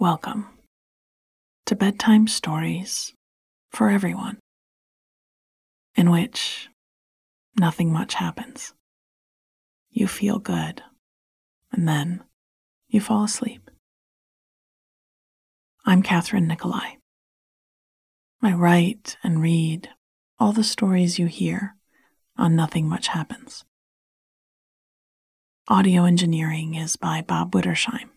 Welcome to Bedtime Stories for Everyone, in which nothing much happens. You feel good, and then you fall asleep. I'm Kathryn Nicolai. I write and read all the stories you hear on Nothing Much Happens. Audio engineering is by Bob Wittersheim.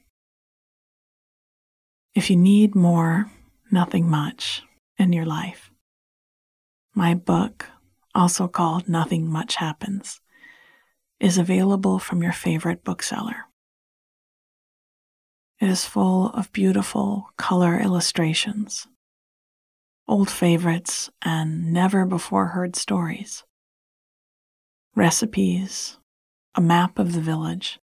If you need more, nothing much in your life, my book, also called Nothing Much Happens, is available from your favorite bookseller. It is full of beautiful color illustrations, old favorites, and never before heard stories, recipes, a map of the village,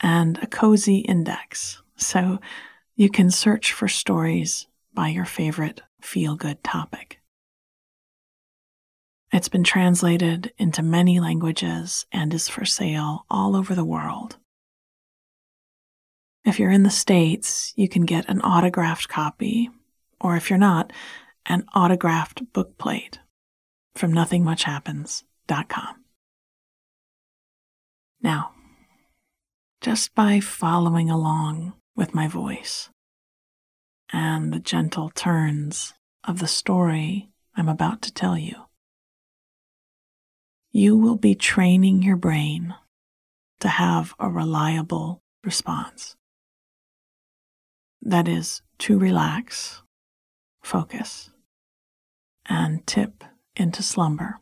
and a cozy index. So you can search for stories by your favorite feel good topic. It's been translated into many languages and is for sale all over the world. If you're in the States, you can get an autographed copy, or if you're not, an autographed book plate from nothingmuchhappens.com. Now, just by following along with my voice and the gentle turns of the story I'm about to tell you. You will be training your brain to have a reliable response. That is, to relax, focus, and tip into slumber.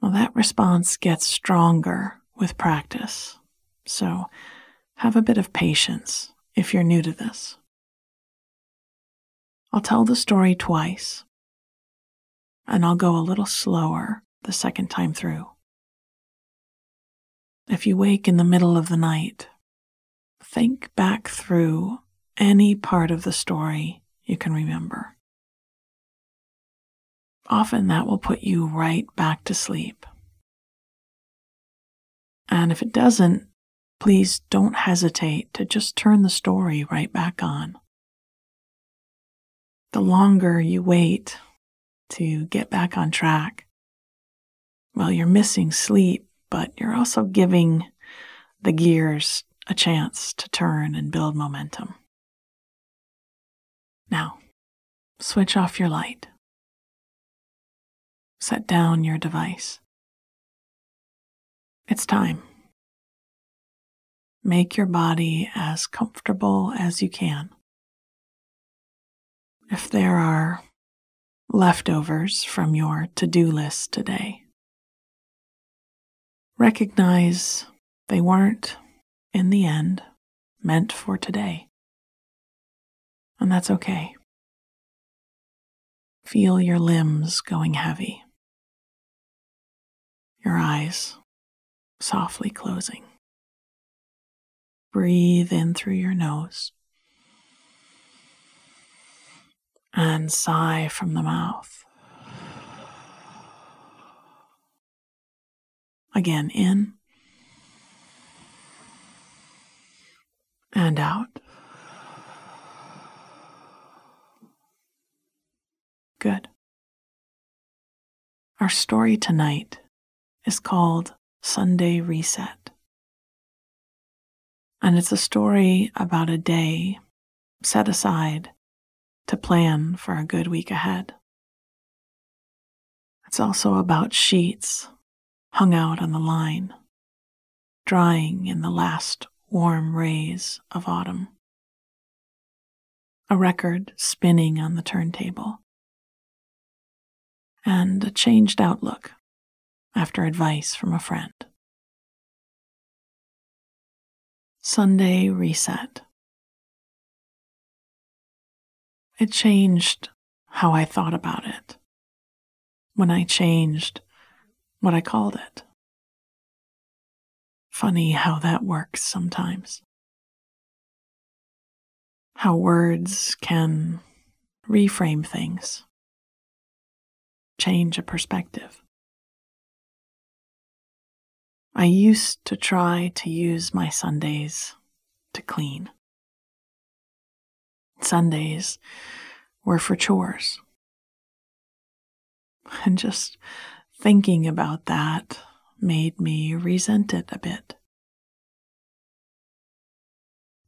Well, that response gets stronger with practice. So have a bit of patience if you're new to this. I'll tell the story twice, and I'll go a little slower the second time through. If you wake in the middle of the night, think back through any part of the story you can remember. Often that will put you right back to sleep. And if it doesn't, please don't hesitate to just turn the story right back on. The longer you wait to get back on track, well, you're missing sleep, but you're also giving the gears a chance to turn and build momentum. Now, switch off your light. Set down your device. It's time. Make your body as comfortable as you can. If there are leftovers from your to do list today, recognize they weren't, in the end, meant for today. And that's okay. Feel your limbs going heavy, your eyes softly closing. Breathe in through your nose and sigh from the mouth. Again, in and out. Good. Our story tonight is called Sunday Reset. And it's a story about a day set aside to plan for a good week ahead. It's also about sheets hung out on the line, drying in the last warm rays of autumn. A record spinning on the turntable. And a changed outlook after advice from a friend. Sunday Reset. It changed how I thought about it when I changed what I called it. Funny how that works sometimes. How words can reframe things, change a perspective. I used to try to use my Sundays to clean. Sundays were for chores. And just thinking about that made me resent it a bit.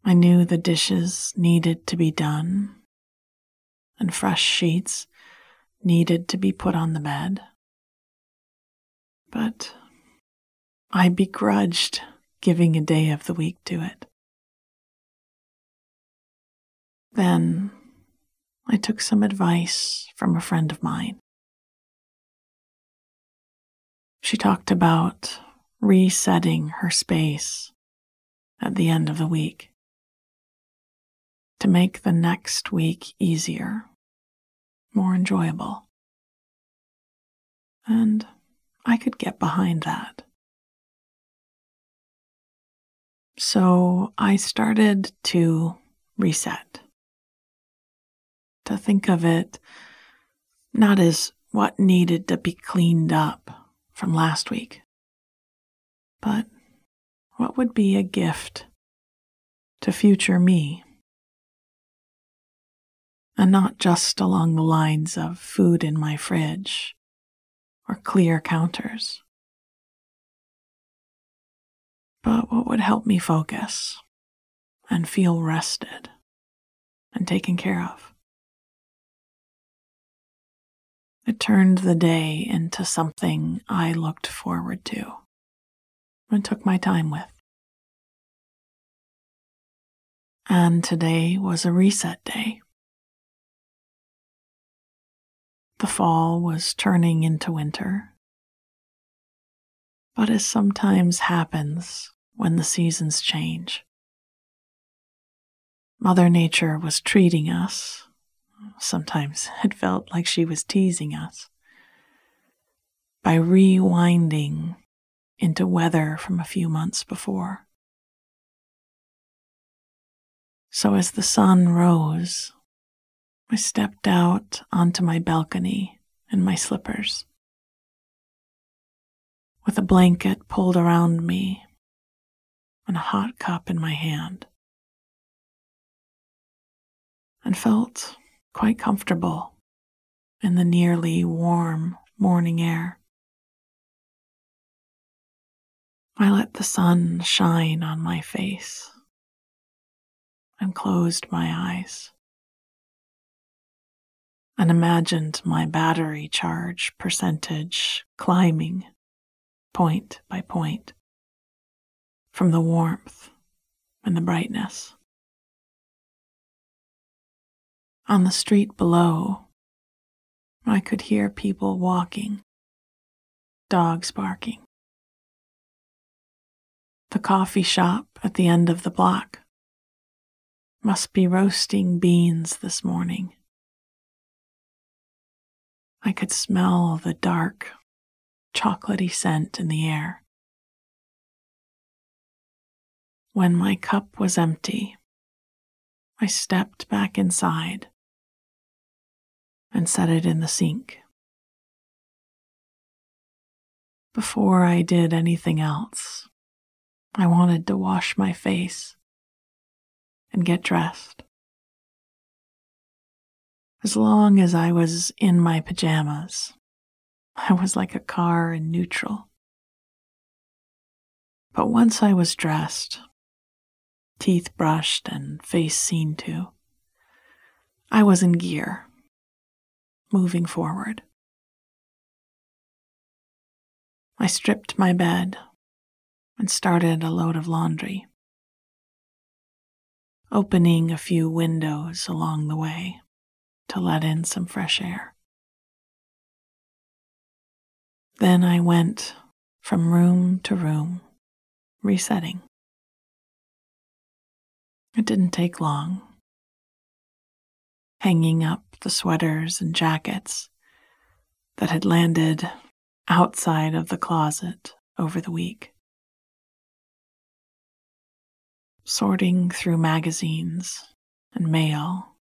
I knew the dishes needed to be done, and fresh sheets needed to be put on the bed. But I begrudged giving a day of the week to it. Then I took some advice from a friend of mine. She talked about resetting her space at the end of the week to make the next week easier, more enjoyable. And I could get behind that. So I started to reset, to think of it not as what needed to be cleaned up from last week, but what would be a gift to future me. And not just along the lines of food in my fridge or clear counters but what would help me focus and feel rested and taken care of. It turned the day into something I looked forward to and took my time with. And today was a reset day. The fall was turning into winter, but as sometimes happens when the seasons change, Mother Nature was treating us. Sometimes it felt like she was teasing us by rewinding into weather from a few months before. So as the sun rose, I stepped out onto my balcony in my slippers with a blanket pulled around me and a hot cup in my hand, and felt quite comfortable in the nearly warm morning air. I let the sun shine on my face and closed my eyes and imagined my battery charge percentage climbing point by point, from the warmth and the brightness. On the street below, I could hear people walking, dogs barking. The coffee shop at the end of the block must be roasting beans this morning. I could smell the dark chocolatey scent in the air. When my cup was empty, I stepped back inside and set it in the sink. Before I did anything else, I wanted to wash my face and get dressed. As long as I was in my pajamas, I was like a car in neutral. But once I was dressed, teeth brushed and face seen to, I was in gear, moving forward. I stripped my bed and started a load of laundry, opening a few windows along the way to let in some fresh air. Then I went from room to room, resetting. It didn't take long. Hanging up the sweaters and jackets that had landed outside of the closet over the week. Sorting through magazines and mail,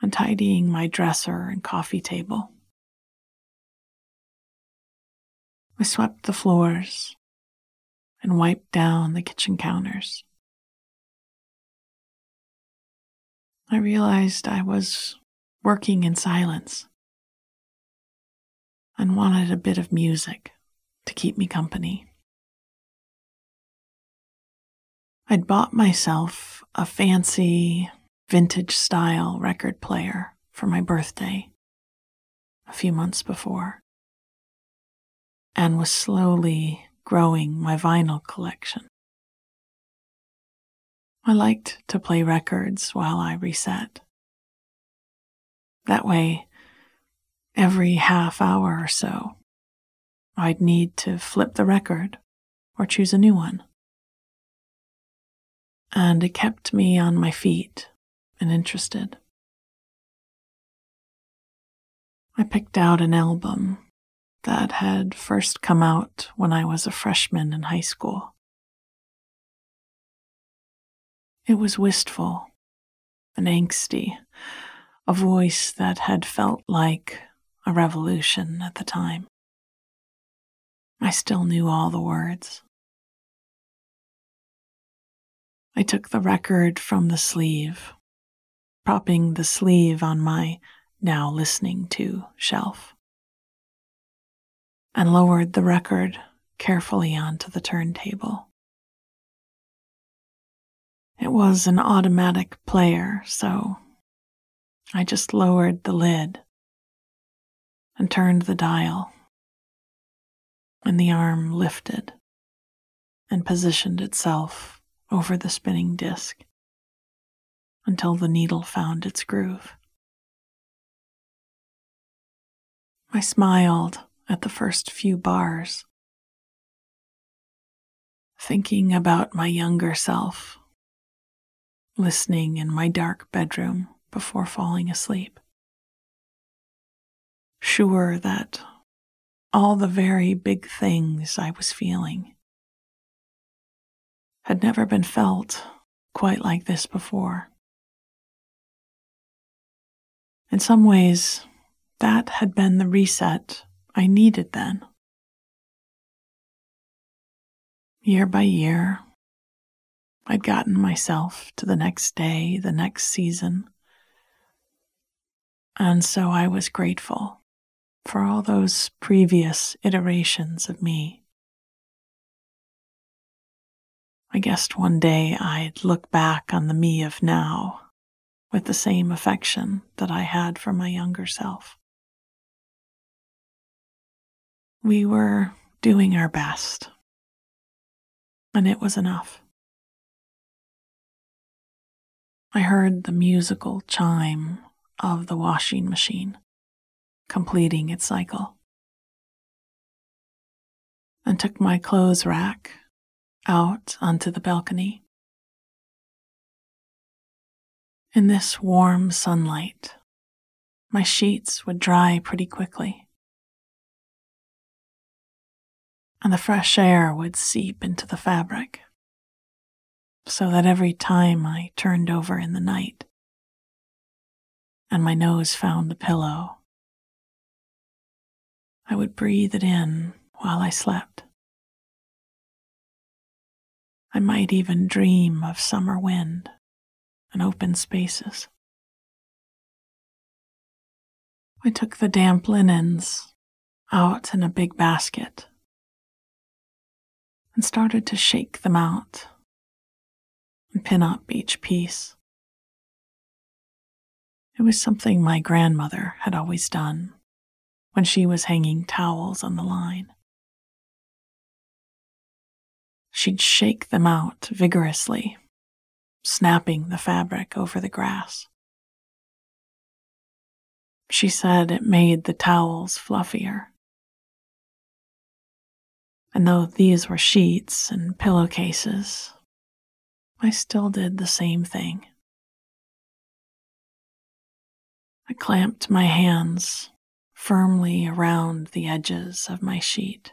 and tidying my dresser and coffee table. I swept the floors and wiped down the kitchen counters. I realized I was working in silence and wanted a bit of music to keep me company. I'd bought myself a fancy vintage style record player for my birthday a few months before and was slowly growing my vinyl collection. I liked to play records while I reset. That way, every half hour or so, I'd need to flip the record or choose a new one. And it kept me on my feet and interested. I picked out an album that had first come out when I was a freshman in high school. It was wistful and angsty, a voice that had felt like a revolution at the time. I still knew all the words. I took the record from the sleeve, propping the sleeve on my now listening to shelf, and lowered the record carefully onto the turntable. It was an automatic player, so I just lowered the lid and turned the dial, and the arm lifted and positioned itself over the spinning disk until the needle found its groove. I smiled at the first few bars, thinking about my younger self, listening in my dark bedroom before falling asleep sure that all the very big things I was feeling had never been felt quite like this before. In some ways, that had been the reset I needed then. Year by year, I'd gotten myself to the next day, the next season. And so I was grateful for all those previous iterations of me. I guessed one day I'd look back on the me of now with the same affection that I had for my younger self. We were doing our best, and it was enough. I heard the musical chime of the washing machine completing its cycle, and took my clothes rack out onto the balcony. In this warm sunlight, my sheets would dry pretty quickly, and the fresh air would seep into the fabric, so that every time I turned over in the night and my nose found the pillow, I would breathe it in while I slept. I might even dream of summer wind and open spaces. I took the damp linens out in a big basket and started to shake them out and pin up each piece. It was something my grandmother had always done when she was hanging towels on the line. She'd shake them out vigorously, snapping the fabric over the grass. She said it made the towels fluffier. And though these were sheets and pillowcases, I still did the same thing. I clamped my hands firmly around the edges of my sheet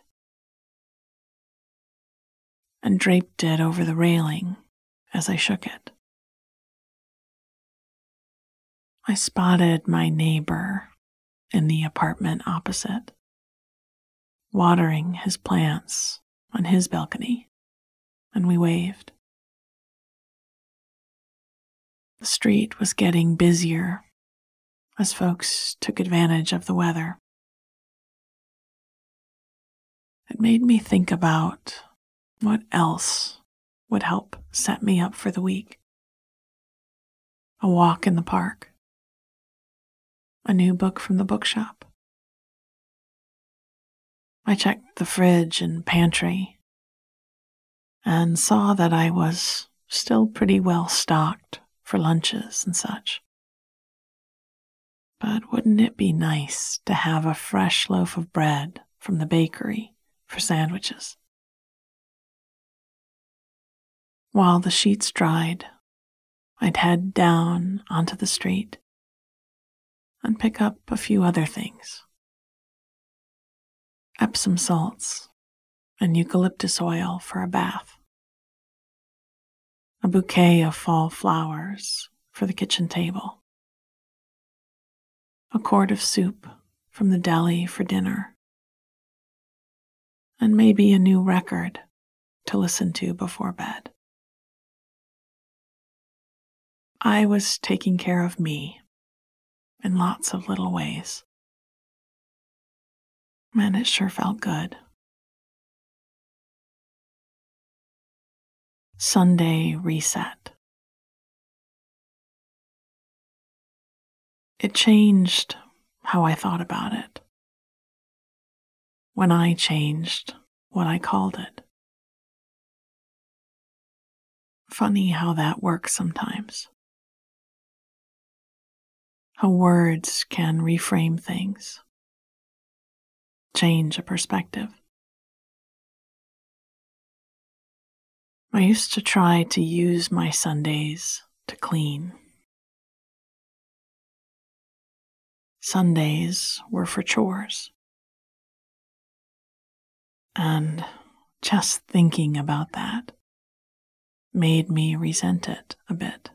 and draped it over the railing as I shook it. I spotted my neighbor in the apartment opposite, watering his plants on his balcony, and we waved. The street was getting busier as folks took advantage of the weather. It made me think about what else would help set me up for the week. A walk in the park, a new book from the bookshop. I checked the fridge and pantry and saw that I was still pretty well stocked for lunches and such. But wouldn't it be nice to have a fresh loaf of bread from the bakery for sandwiches? While the sheets dried, I'd head down onto the street and pick up a few other things Epsom salts and eucalyptus oil for a bath, a bouquet of fall flowers for the kitchen table, a quart of soup from the deli for dinner, and maybe a new record to listen to before bed. I was taking care of me in lots of little ways. Man, it sure felt good. Sunday reset. It changed how I thought about it. When I changed what I called it. Funny how that works sometimes how words can reframe things, change a perspective. I used to try to use my Sundays to clean. Sundays were for chores. And just thinking about that made me resent it a bit.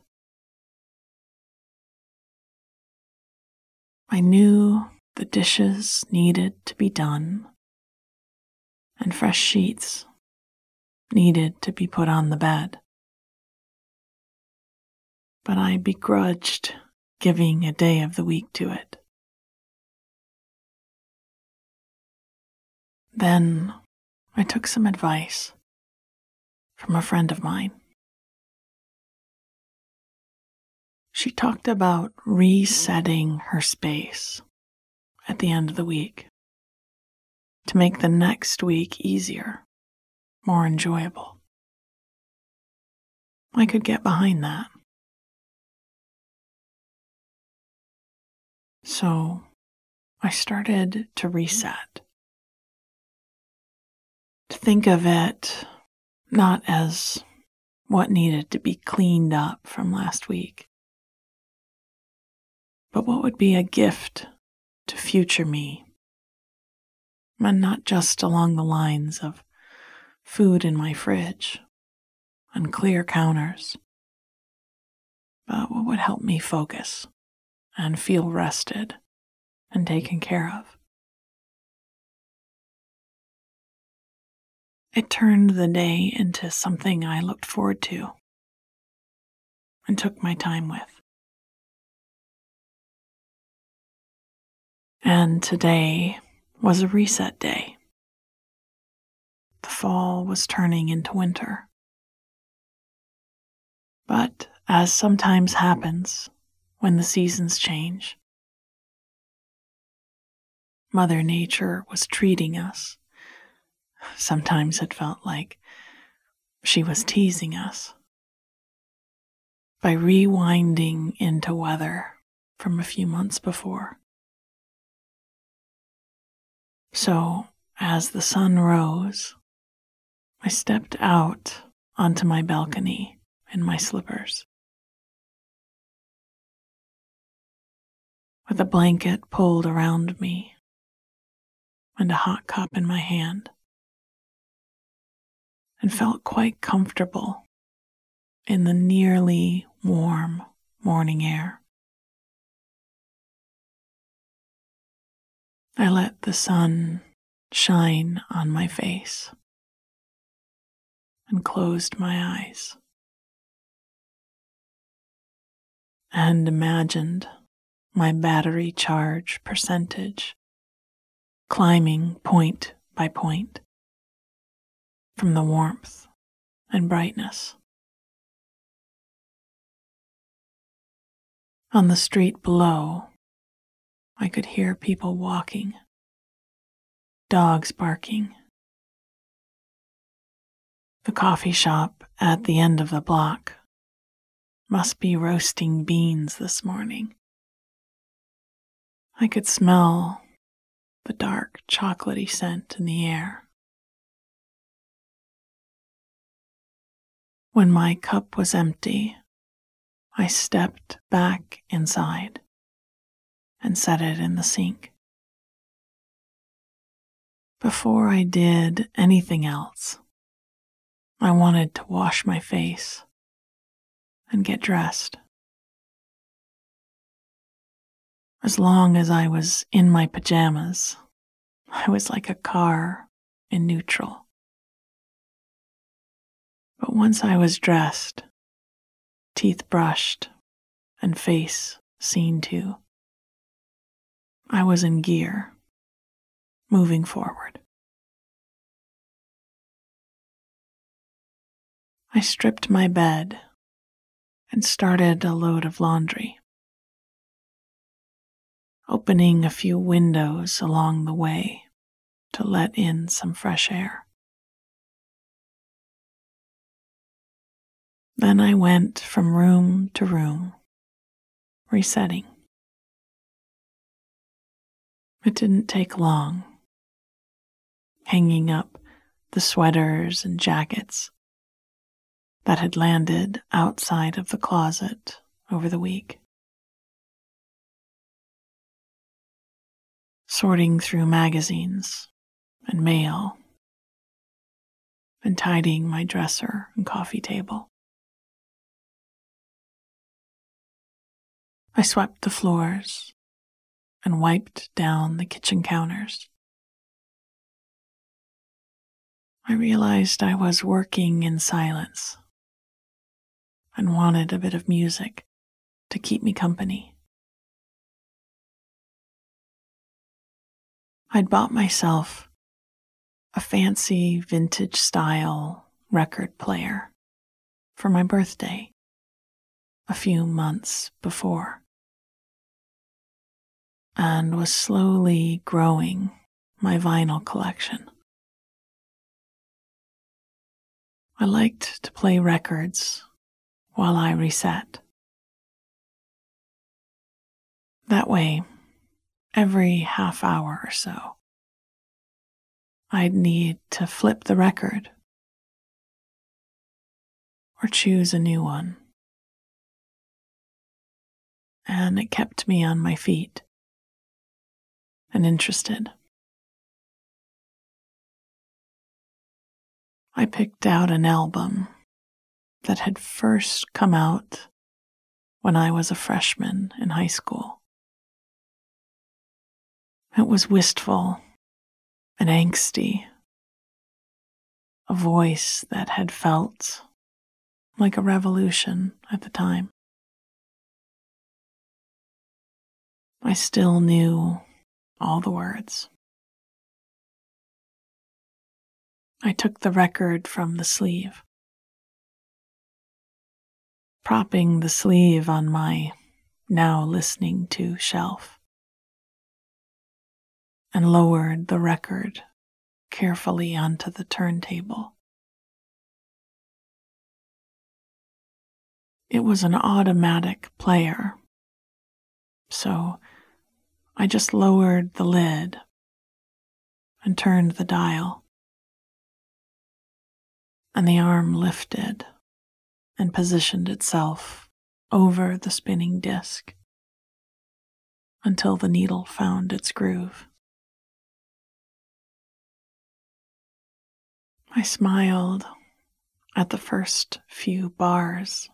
I knew the dishes needed to be done, and fresh sheets needed to be put on the bed. But I begrudged giving a day of the week to it. Then I took some advice from a friend of mine. She talked about resetting her space at the end of the week to make the next week easier, more enjoyable. I could get behind that. So I started to reset, to think of it not as what needed to be cleaned up from last week, but what would be a gift to future me? And not just along the lines of food in my fridge and clear counters, but what would help me focus and feel rested and taken care of. It turned the day into something I looked forward to and took my time with. And today was a reset day. The fall was turning into winter. But as sometimes happens when the seasons change, Mother Nature was treating us. Sometimes it felt like she was teasing us by rewinding into weather from a few months before. So, as the sun rose, I stepped out onto my balcony in my slippers. With a blanket pulled around me and a hot cup in my hand, and felt quite comfortable in the nearly warm morning air. I let the sun shine on my face and closed my eyes. and imagined my battery charge percentage climbing point by point from the warmth and brightness. On the street below, I could hear people walking, dogs barking. The coffee shop at the end of the block must be roasting beans this morning. I could smell the dark chocolatey scent in the air. When my cup was empty, I stepped back inside and set it in the sink. Before I did anything else, I wanted to wash my face and get dressed. As long as I was in my pajamas, I was like a car in neutral. But once I was dressed, teeth brushed, and face seen to, I was in gear, moving forward. I stripped my bed and started a load of laundry, opening a few windows along the way to let in some fresh air. Then I went from room to room, resetting. It didn't take long, hanging up the sweaters and jackets that had landed outside of the closet over the week. Sorting through magazines and mail, and tidying my dresser and coffee table. I swept the floors and wiped down the kitchen counters. I realized I was working in silence and wanted a bit of music to keep me company. I'd bought myself a fancy vintage style record player for my birthday a few months before and was slowly growing my vinyl collection. I liked to play records while I reset. That way, every half hour or so, I'd need to flip the record or choose a new one. And it kept me on my feet and interested. I picked out an album that had first come out when I was a freshman in high school. It was wistful and angsty, a voice that had felt like a revolution at the time. I still knew all the words. I took the record from the sleeve propping the sleeve on my now listening to shelf, and lowered the record carefully onto the turntable. It was an automatic player, so I just lowered the lid and turned the dial, and the arm lifted and positioned itself over the spinning disk until the needle found its groove. I smiled at the first few bars,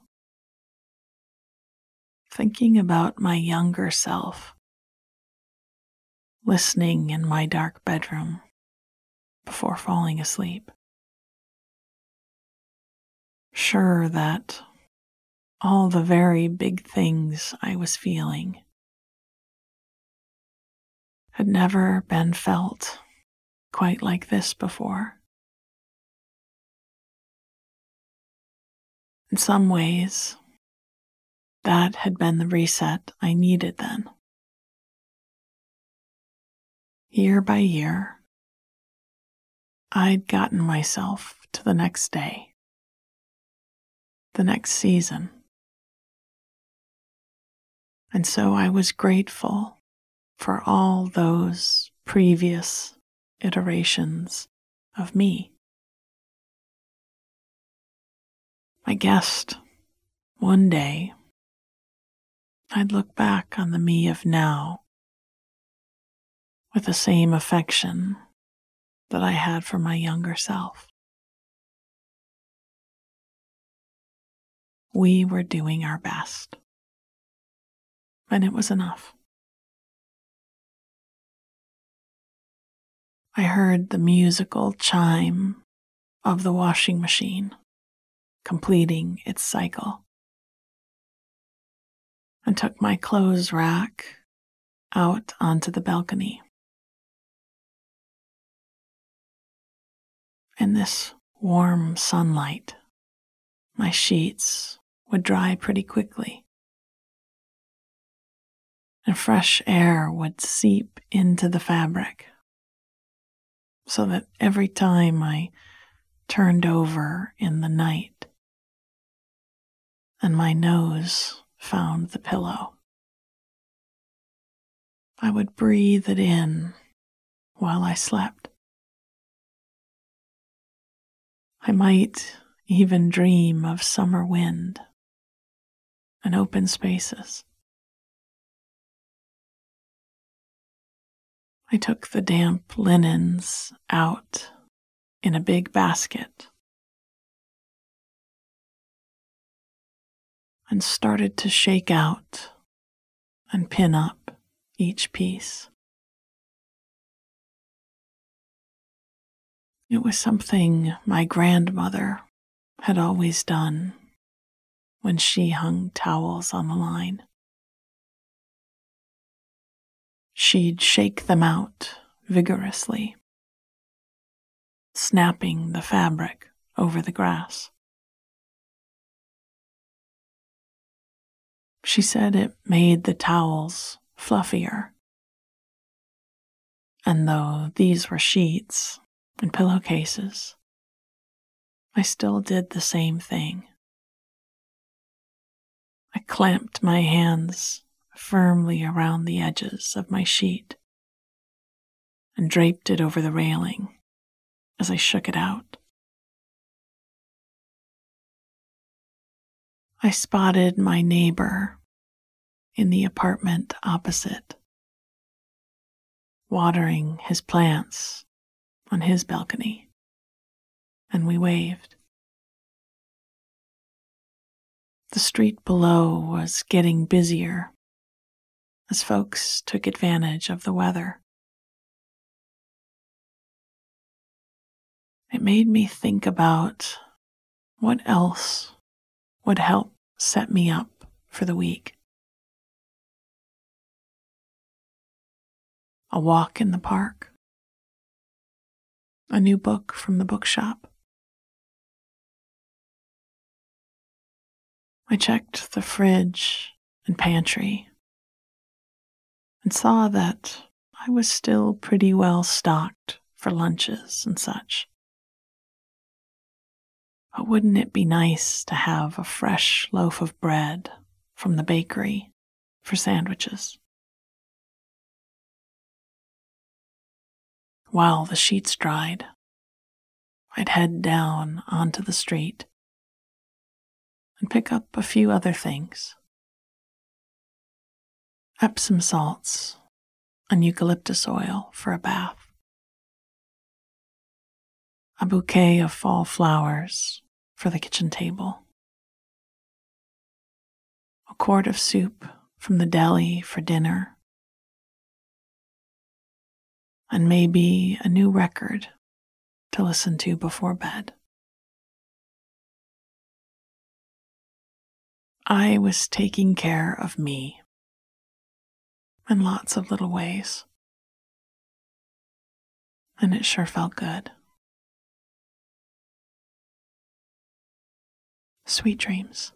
thinking about my younger self, listening in my dark bedroom before falling asleep sure that all the very big things I was feeling had never been felt quite like this before. In some ways, that had been the reset I needed then. Year by year, I'd gotten myself to the next day, the next season. And so I was grateful for all those previous iterations of me. I guessed one day I'd look back on the me of now with the same affection that I had for my younger self. We were doing our best, and it was enough. I heard the musical chime of the washing machine completing its cycle and took my clothes rack out onto the balcony. In this warm sunlight, my sheets would dry pretty quickly, and fresh air would seep into the fabric so that every time I turned over in the night and my nose found the pillow. I would breathe it in while I slept. I might even dream of summer wind and open spaces. I took the damp linens out in a big basket and started to shake out and pin up each piece. It was something my grandmother had always done when she hung towels on the line. She'd shake them out vigorously, snapping the fabric over the grass. She said it made the towels fluffier. And though these were sheets and pillowcases, I still did the same thing. I clamped my hands firmly around the edges of my sheet and draped it over the railing as I shook it out. I spotted my neighbor in the apartment opposite, watering his plants on his balcony, and we waved. The street below was getting busier as folks took advantage of the weather. It made me think about what else would help set me up for the week. a walk in the park, a new book from the bookshop. I checked the fridge and pantry and saw that I was still pretty well stocked for lunches and such. But wouldn't it be nice to have a fresh loaf of bread from the bakery for sandwiches? While the sheets dried, I'd head down onto the street and pick up a few other things. Epsom salts and eucalyptus oil for a bath, a bouquet of fall flowers for the kitchen table, a quart of soup from the deli for dinner and maybe a new record to listen to before bed. I was taking care of me in lots of little ways. And it sure felt good. Sweet dreams.